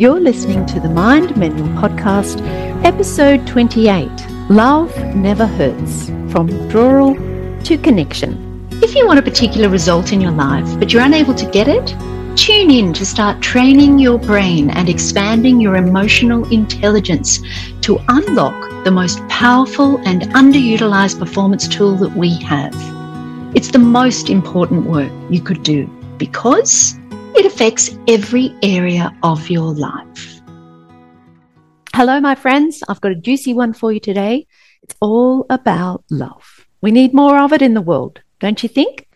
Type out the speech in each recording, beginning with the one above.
You're listening to the Mind Manual Podcast, episode 28 Love Never Hurts From Withdrawal to Connection. If you want a particular result in your life, but you're unable to get it, tune in to start training your brain and expanding your emotional intelligence to unlock the most powerful and underutilized performance tool that we have. It's the most important work you could do because it affects every area of your life. Hello, my friends. I've got a juicy one for you today. It's all about love. We need more of it in the world, don't you think?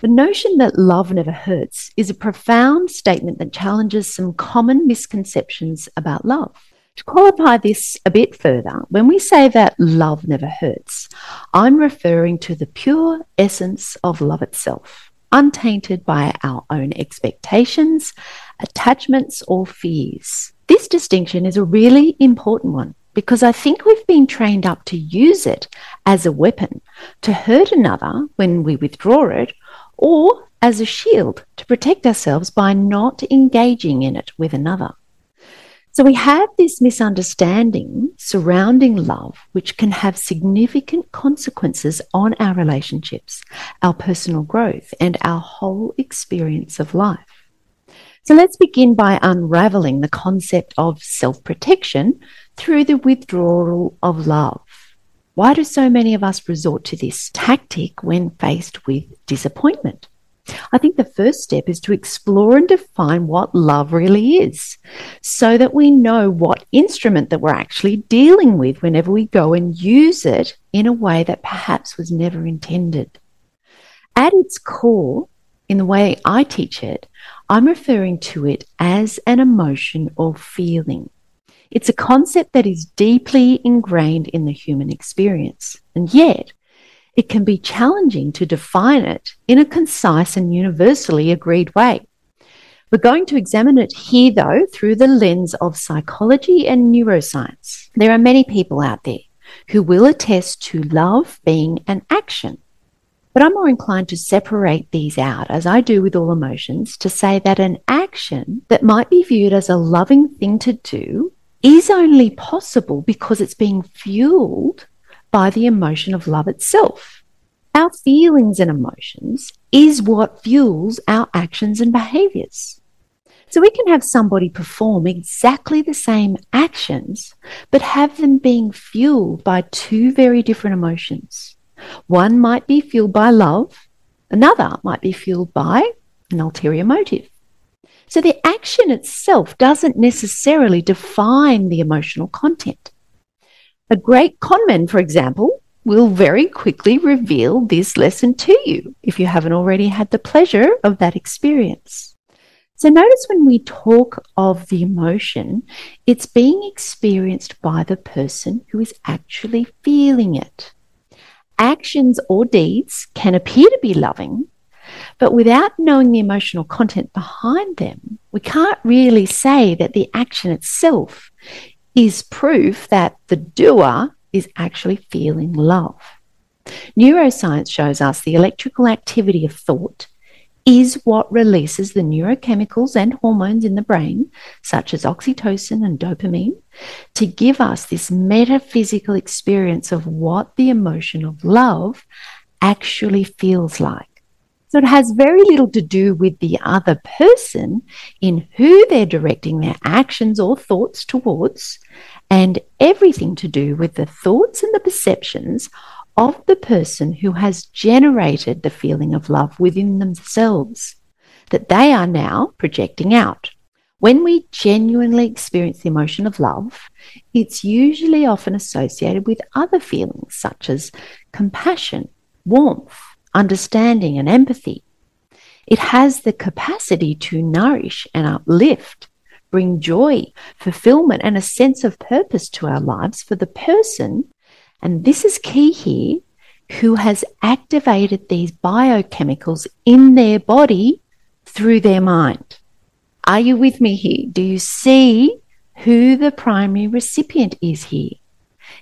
The notion that love never hurts is a profound statement that challenges some common misconceptions about love. To qualify this a bit further, when we say that love never hurts, I'm referring to the pure essence of love itself untainted by our own expectations, attachments, or fears. This distinction is a really important one because I think we've been trained up to use it as a weapon to hurt another when we withdraw it, or as a shield to protect ourselves by not engaging in it with another. So we have this misunderstanding surrounding love, which can have significant consequences on our relationships, our personal growth, and our whole experience of life. So let's begin by unraveling the concept of self protection through the withdrawal of love. Why do so many of us resort to this tactic when faced with disappointment? I think the first step is to explore and define what love really is so that we know what instrument that we're actually dealing with whenever we go and use it in a way that perhaps was never intended. At its core, in the way I teach it, I'm referring to it as an emotion or feeling. It's a concept that is deeply ingrained in the human experience. And yet, it can be challenging to define it in a concise and universally agreed way. We're going to examine it here, though, through the lens of psychology and neuroscience. There are many people out there who will attest to love being an action. But I'm more inclined to separate these out, as I do with all emotions, to say that an action that might be viewed as a loving thing to do is only possible because it's being fueled by the emotion of love itself. Our feelings and emotions is what fuels our actions and behaviors. So we can have somebody perform exactly the same actions, but have them being fueled by two very different emotions. One might be fueled by love, another might be fueled by an ulterior motive. So the action itself doesn't necessarily define the emotional content. A great conman, for example, will very quickly reveal this lesson to you if you haven't already had the pleasure of that experience. So notice when we talk of the emotion, it's being experienced by the person who is actually feeling it. Actions or deeds can appear to be loving, but without knowing the emotional content behind them, we can't really say that the action itself is proof that the doer is actually feeling love. Neuroscience shows us the electrical activity of thought is what releases the neurochemicals and hormones in the brain, such as oxytocin and dopamine, to give us this metaphysical experience of what the emotion of love actually feels like. So it has very little to do with the other person in who they're directing their actions or thoughts towards, and everything to do with the thoughts and the perceptions of the person who has generated the feeling of love within themselves that they are now projecting out. When we genuinely experience the emotion of love, it's usually often associated with other feelings such as compassion, warmth, understanding, and empathy. It has the capacity to nourish and uplift, bring joy, fulfillment, and a sense of purpose to our lives for the person, and this is key here, who has activated these biochemicals in their body through their mind. Are you with me here? Do you see who the primary recipient is here?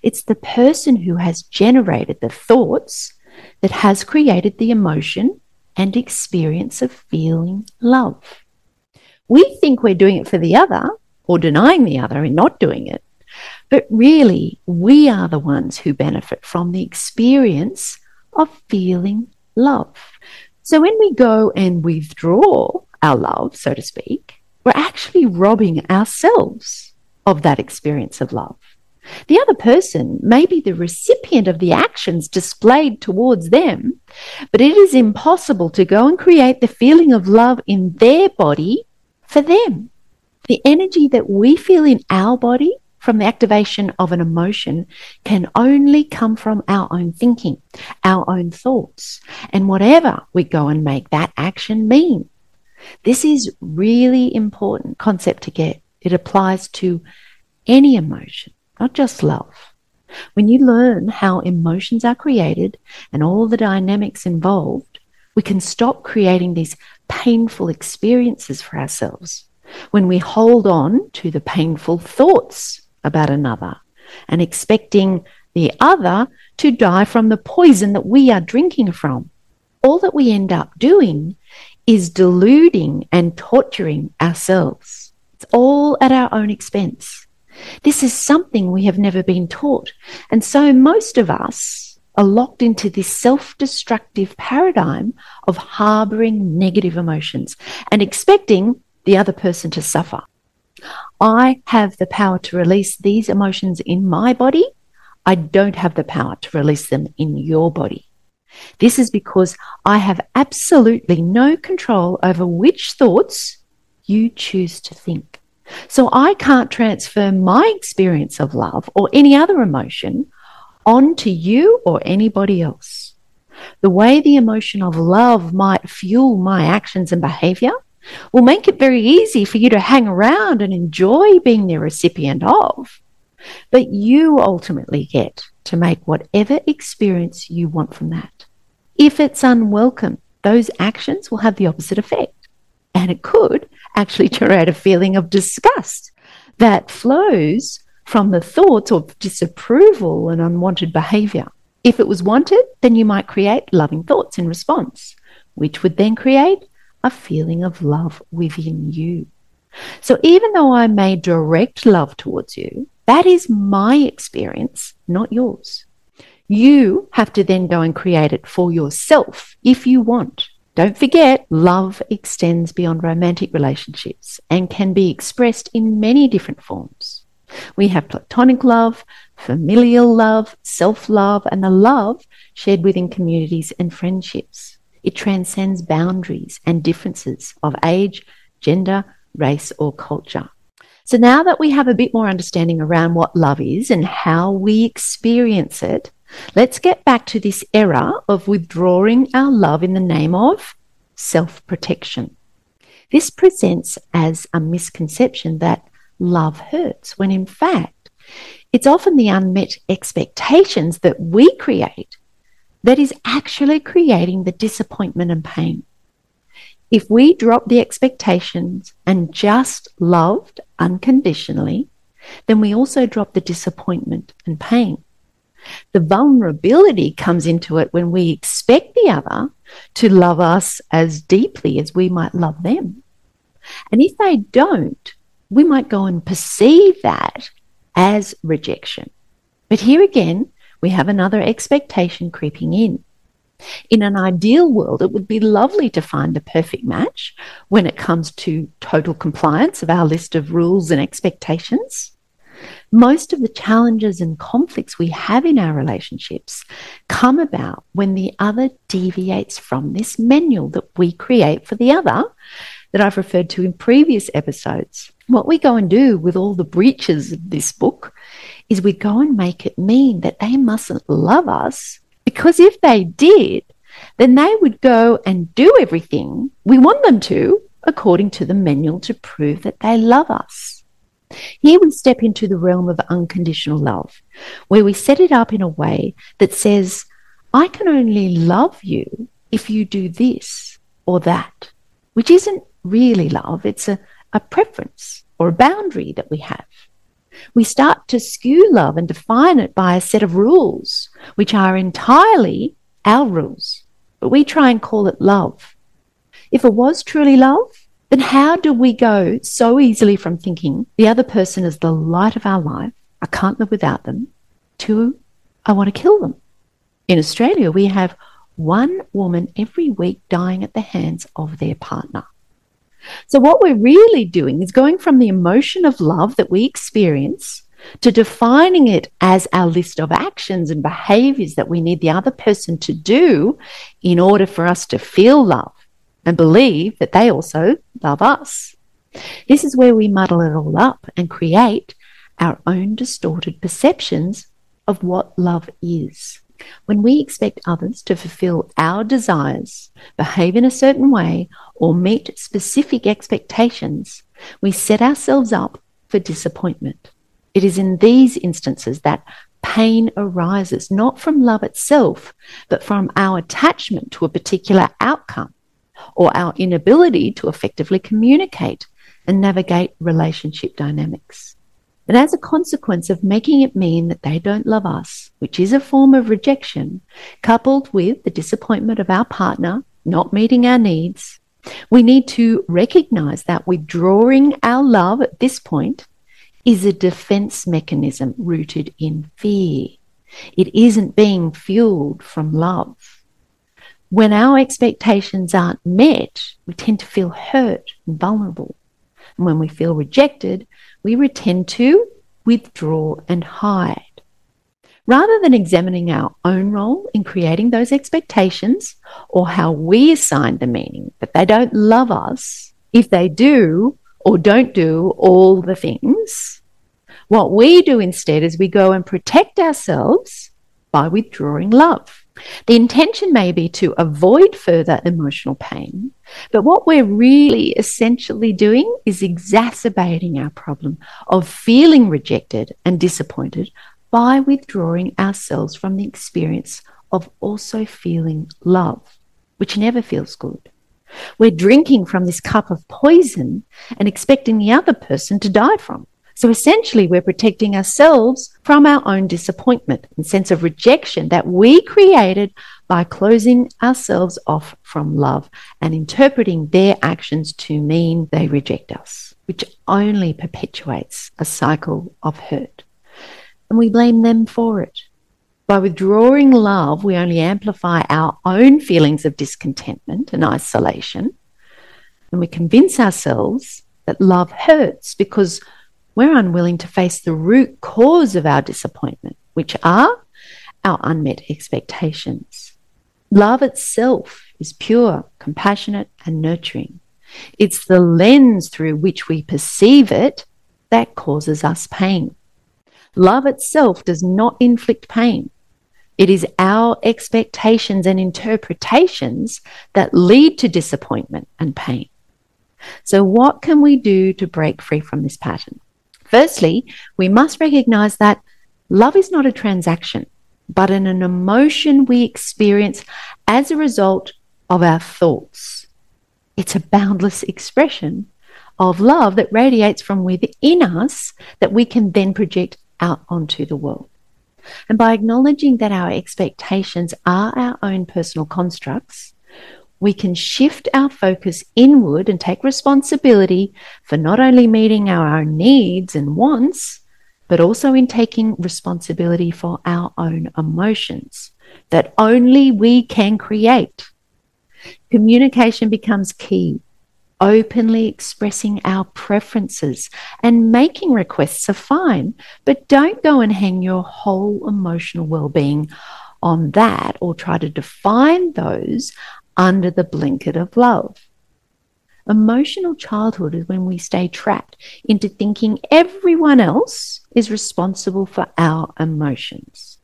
It's the person who has generated the thoughts that has created the emotion and experience of feeling love. We think we're doing it for the other or denying the other and not doing it. But really, we are the ones who benefit from the experience of feeling love. So when we go and withdraw our love, so to speak, we're actually robbing ourselves of that experience of love. The other person may be the recipient of the actions displayed towards them, but it is impossible to go and create the feeling of love in their body for them. The energy that we feel in our body from the activation of an emotion can only come from our own thinking, our own thoughts, and whatever we go and make that action mean. This is really important concept to get. It applies to any emotion, not just love. When you learn how emotions are created and all the dynamics involved, we can stop creating these painful experiences for ourselves when we hold on to the painful thoughts about another and expecting the other to die from the poison that we are drinking from. All that we end up doing is deluding and torturing ourselves. It's all at our own expense. This is something we have never been taught. And so most of us are locked into this self destructive paradigm of harboring negative emotions and expecting the other person to suffer. I have the power to release these emotions in my body. I don't have the power to release them in your body. This is because I have absolutely no control over which thoughts you choose to think. So I can't transfer my experience of love or any other emotion onto you or anybody else. The way the emotion of love might fuel my actions and behavior will make it very easy for you to hang around and enjoy being the recipient of. But you ultimately get to make whatever experience you want from that. If it's unwelcome, those actions will have the opposite effect. And it could actually generate a feeling of disgust that flows from the thoughts of disapproval and unwanted behavior. If it was wanted, then you might create loving thoughts in response, which would then create a feeling of love within you. So even though I may direct love towards you, that is my experience, not yours. You have to then go and create it for yourself if you want. Don't forget, love extends beyond romantic relationships and can be expressed in many different forms. We have platonic love, familial love, self love, and the love shared within communities and friendships. It transcends boundaries and differences of age, gender, race, or culture. So now that we have a bit more understanding around what love is and how we experience it, let's get back to this error of withdrawing our love in the name of self protection. This presents as a misconception that love hurts, when in fact, it's often the unmet expectations that we create that is actually creating the disappointment and pain. If we drop the expectations and just loved unconditionally, then we also drop the disappointment and pain. The vulnerability comes into it when we expect the other to love us as deeply as we might love them. And if they don't, we might go and perceive that as rejection. But here again, we have another expectation creeping in. In an ideal world, it would be lovely to find a perfect match when it comes to total compliance of our list of rules and expectations. Most of the challenges and conflicts we have in our relationships come about when the other deviates from this manual that we create for the other that I've referred to in previous episodes. What we go and do with all the breaches of this book is we go and make it mean that they mustn't love us because if they did, then they would go and do everything we want them to according to the manual to prove that they love us. Here we step into the realm of unconditional love, where we set it up in a way that says, I can only love you if you do this or that, which isn't really love, it's a, a preference or a boundary that we have we start to skew love and define it by a set of rules, which are entirely our rules, but we try and call it love. If it was truly love, then how do we go so easily from thinking the other person is the light of our life, I can't live without them, to I want to kill them? In Australia, we have one woman every week dying at the hands of their partner. So, what we're really doing is going from the emotion of love that we experience to defining it as our list of actions and behaviors that we need the other person to do in order for us to feel love and believe that they also love us. This is where we muddle it all up and create our own distorted perceptions of what love is. When we expect others to fulfill our desires, behave in a certain way, or meet specific expectations, we set ourselves up for disappointment. It is in these instances that pain arises, not from love itself, but from our attachment to a particular outcome or our inability to effectively communicate and navigate relationship dynamics. And as a consequence of making it mean that they don't love us, which is a form of rejection, coupled with the disappointment of our partner not meeting our needs, we need to recognize that withdrawing our love at this point is a defense mechanism rooted in fear. It isn't being fueled from love. When our expectations aren't met, we tend to feel hurt and vulnerable. And when we feel rejected, we tend to withdraw and hide. Rather than examining our own role in creating those expectations or how we assign the meaning that they don't love us, if they do, or don't do all the things. What we do instead is we go and protect ourselves by withdrawing love. The intention may be to avoid further emotional pain, but what we're really essentially doing is exacerbating our problem of feeling rejected and disappointed by withdrawing ourselves from the experience of also feeling love, which never feels good. We're drinking from this cup of poison and expecting the other person to die from. So essentially, we're protecting ourselves from our own disappointment and sense of rejection that we created by closing ourselves off from love and interpreting their actions to mean they reject us, which only perpetuates a cycle of hurt. And we blame them for it. By withdrawing love, we only amplify our own feelings of discontentment and isolation. And we convince ourselves that love hurts because we're unwilling to face the root cause of our disappointment, which are our unmet expectations. Love itself is pure, compassionate, and nurturing. It's the lens through which we perceive it that causes us pain. Love itself does not inflict pain. It is our expectations and interpretations that lead to disappointment and pain. So, what can we do to break free from this pattern? Firstly, we must recognize that love is not a transaction, but an, an emotion we experience as a result of our thoughts. It's a boundless expression of love that radiates from within us that we can then project out onto the world. And by acknowledging that our expectations are our own personal constructs, we can shift our focus inward and take responsibility for not only meeting our own needs and wants, but also in taking responsibility for our own emotions that only we can create. Communication becomes key openly expressing our preferences and making requests are fine, but don't go and hang your whole emotional well being on that or try to define those under the blanket of love. Emotional childhood is when we stay trapped into thinking everyone else is responsible for our emotions.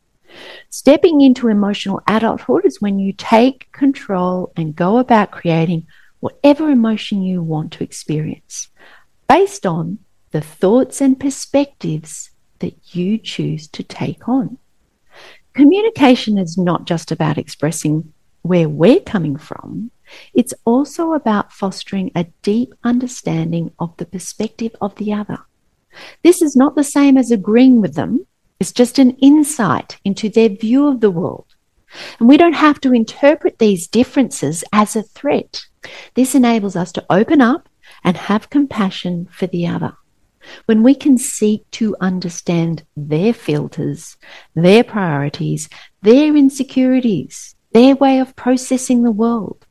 Stepping into emotional adulthood is when you take control and go about creating whatever emotion you want to experience based on the thoughts and perspectives that you choose to take on. Communication is not just about expressing where we're coming from, it's also about fostering a deep understanding of the perspective of the other. This is not the same as agreeing with them, it's just an insight into their view of the world. And we don't have to interpret these differences as a threat. This enables us to open up and have compassion for the other. When we can seek to understand their filters, their priorities, their insecurities, their way of processing the world,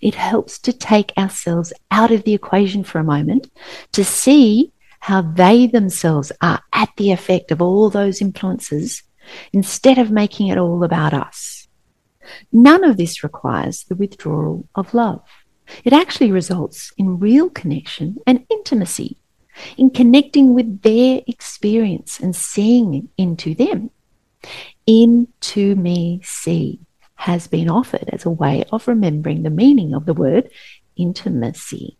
it helps to take ourselves out of the equation for a moment to see how they themselves are at the effect of all those influences instead of making it all about us. None of this requires the withdrawal of love. It actually results in real connection and intimacy, in connecting with their experience and seeing into them. Into me, see has been offered as a way of remembering the meaning of the word intimacy.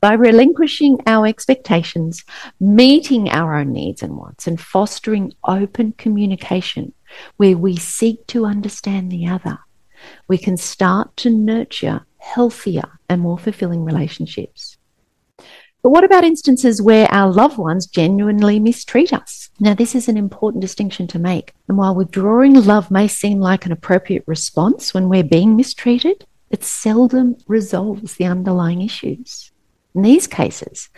By relinquishing our expectations, meeting our own needs and wants, and fostering open communication where we seek to understand the other, we can start to nurture healthier and more fulfilling relationships. But what about instances where our loved ones genuinely mistreat us? Now, this is an important distinction to make. And while withdrawing love may seem like an appropriate response when we're being mistreated, it seldom resolves the underlying issues. In these cases,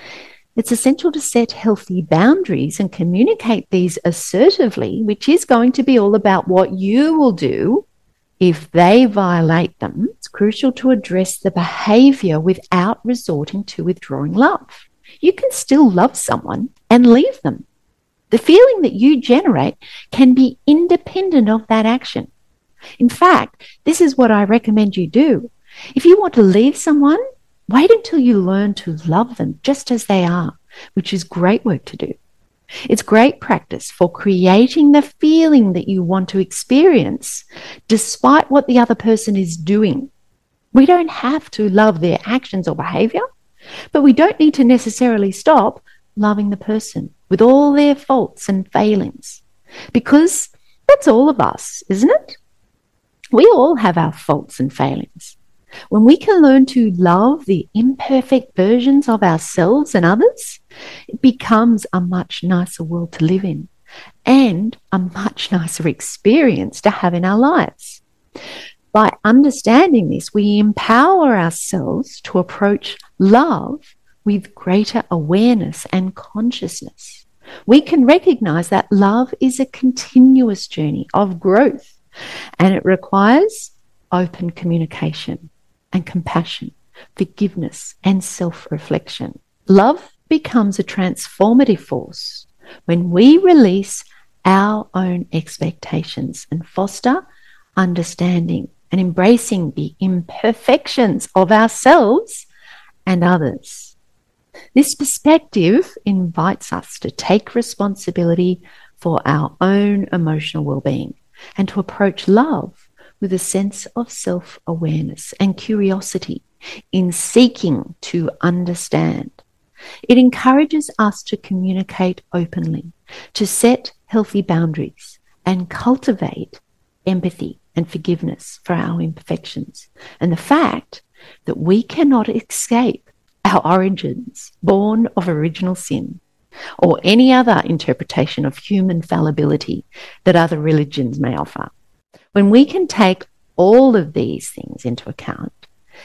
it's essential to set healthy boundaries and communicate these assertively, which is going to be all about what you will do if they violate them, crucial to address the behavior without resorting to withdrawing love. You can still love someone and leave them. The feeling that you generate can be independent of that action. In fact, this is what I recommend you do. If you want to leave someone, wait until you learn to love them just as they are, which is great work to do. It's great practice for creating the feeling that you want to experience despite what the other person is doing. We don't have to love their actions or behavior, but we don't need to necessarily stop loving the person with all their faults and failings because that's all of us, isn't it? We all have our faults and failings. When we can learn to love the imperfect versions of ourselves and others, it becomes a much nicer world to live in and a much nicer experience to have in our lives. By understanding this, we empower ourselves to approach love with greater awareness and consciousness. We can recognize that love is a continuous journey of growth and it requires open communication and compassion, forgiveness, and self reflection. Love becomes a transformative force when we release our own expectations and foster understanding and embracing the imperfections of ourselves and others. This perspective invites us to take responsibility for our own emotional well-being and to approach love with a sense of self awareness and curiosity in seeking to understand. It encourages us to communicate openly, to set healthy boundaries, and cultivate empathy and forgiveness for our imperfections, and the fact that we cannot escape our origins born of original sin or any other interpretation of human fallibility that other religions may offer. When we can take all of these things into account,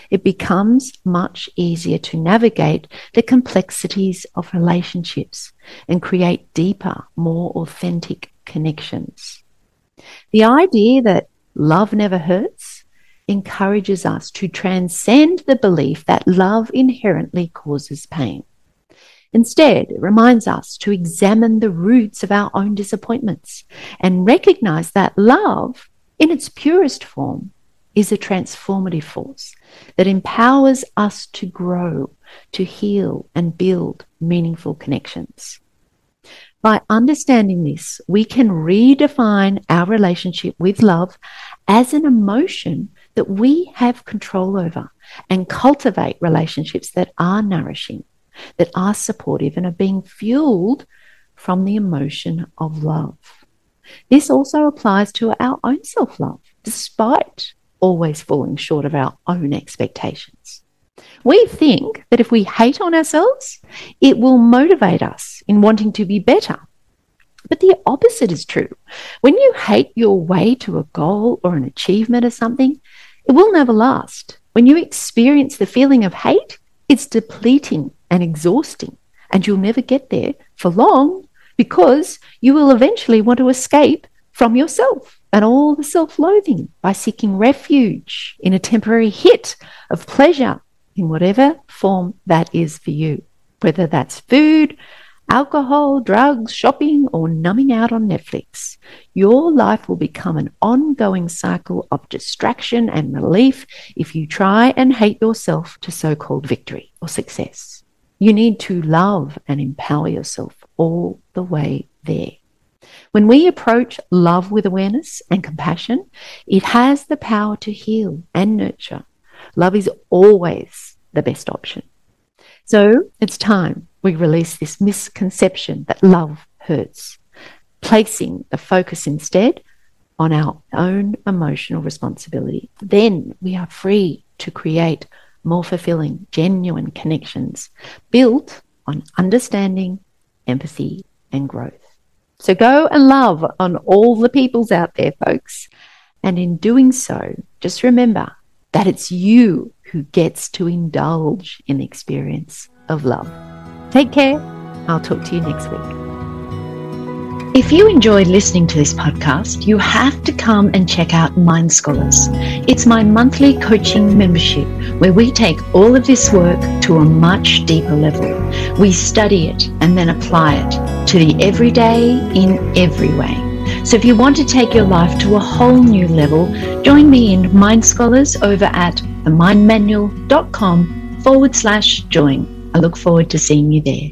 it becomes much easier to navigate the complexities of relationships and create deeper, more authentic connections. The idea that love never hurts encourages us to transcend the belief that love inherently causes pain. Instead, it reminds us to examine the roots of our own disappointments and recognize that love in its purest form, is a transformative force that empowers us to grow, to heal, and build meaningful connections. By understanding this, we can redefine our relationship with love as an emotion that we have control over and cultivate relationships that are nourishing, that are supportive, and are being fueled from the emotion of love. This also applies to our own self love, despite always falling short of our own expectations. We think that if we hate on ourselves, it will motivate us in wanting to be better. But the opposite is true. When you hate your way to a goal or an achievement or something, it will never last. When you experience the feeling of hate, It's depleting and exhausting, and you'll never get there for long because you will eventually want to escape from yourself and all the self loathing by seeking refuge in a temporary hit of pleasure in whatever form that is for you, whether that's food, alcohol, drugs, shopping, or numbing out on Netflix. Your life will become an ongoing cycle of distraction and relief if you try and hate yourself to so called victory or success. You need to love and empower yourself all the way there. When we approach love with awareness and compassion, it has the power to heal and nurture. Love is always the best option. So it's time we release this misconception that love hurts, placing the focus instead on our own emotional responsibility. Then we are free to create more fulfilling, genuine connections built on understanding, empathy, and growth. So go and love on all the peoples out there, folks. And in doing so, just remember that it's you who gets to indulge in the experience of love. Take care. I'll talk to you next week. If you enjoyed listening to this podcast, you have to come and check out Mind Scholars. It's my monthly coaching membership where we take all of this work to a much deeper level. We study it and then apply it to the everyday in every way. So if you want to take your life to a whole new level, join me in Mind Scholars over at themindmanual.com forward slash join. I look forward to seeing you there.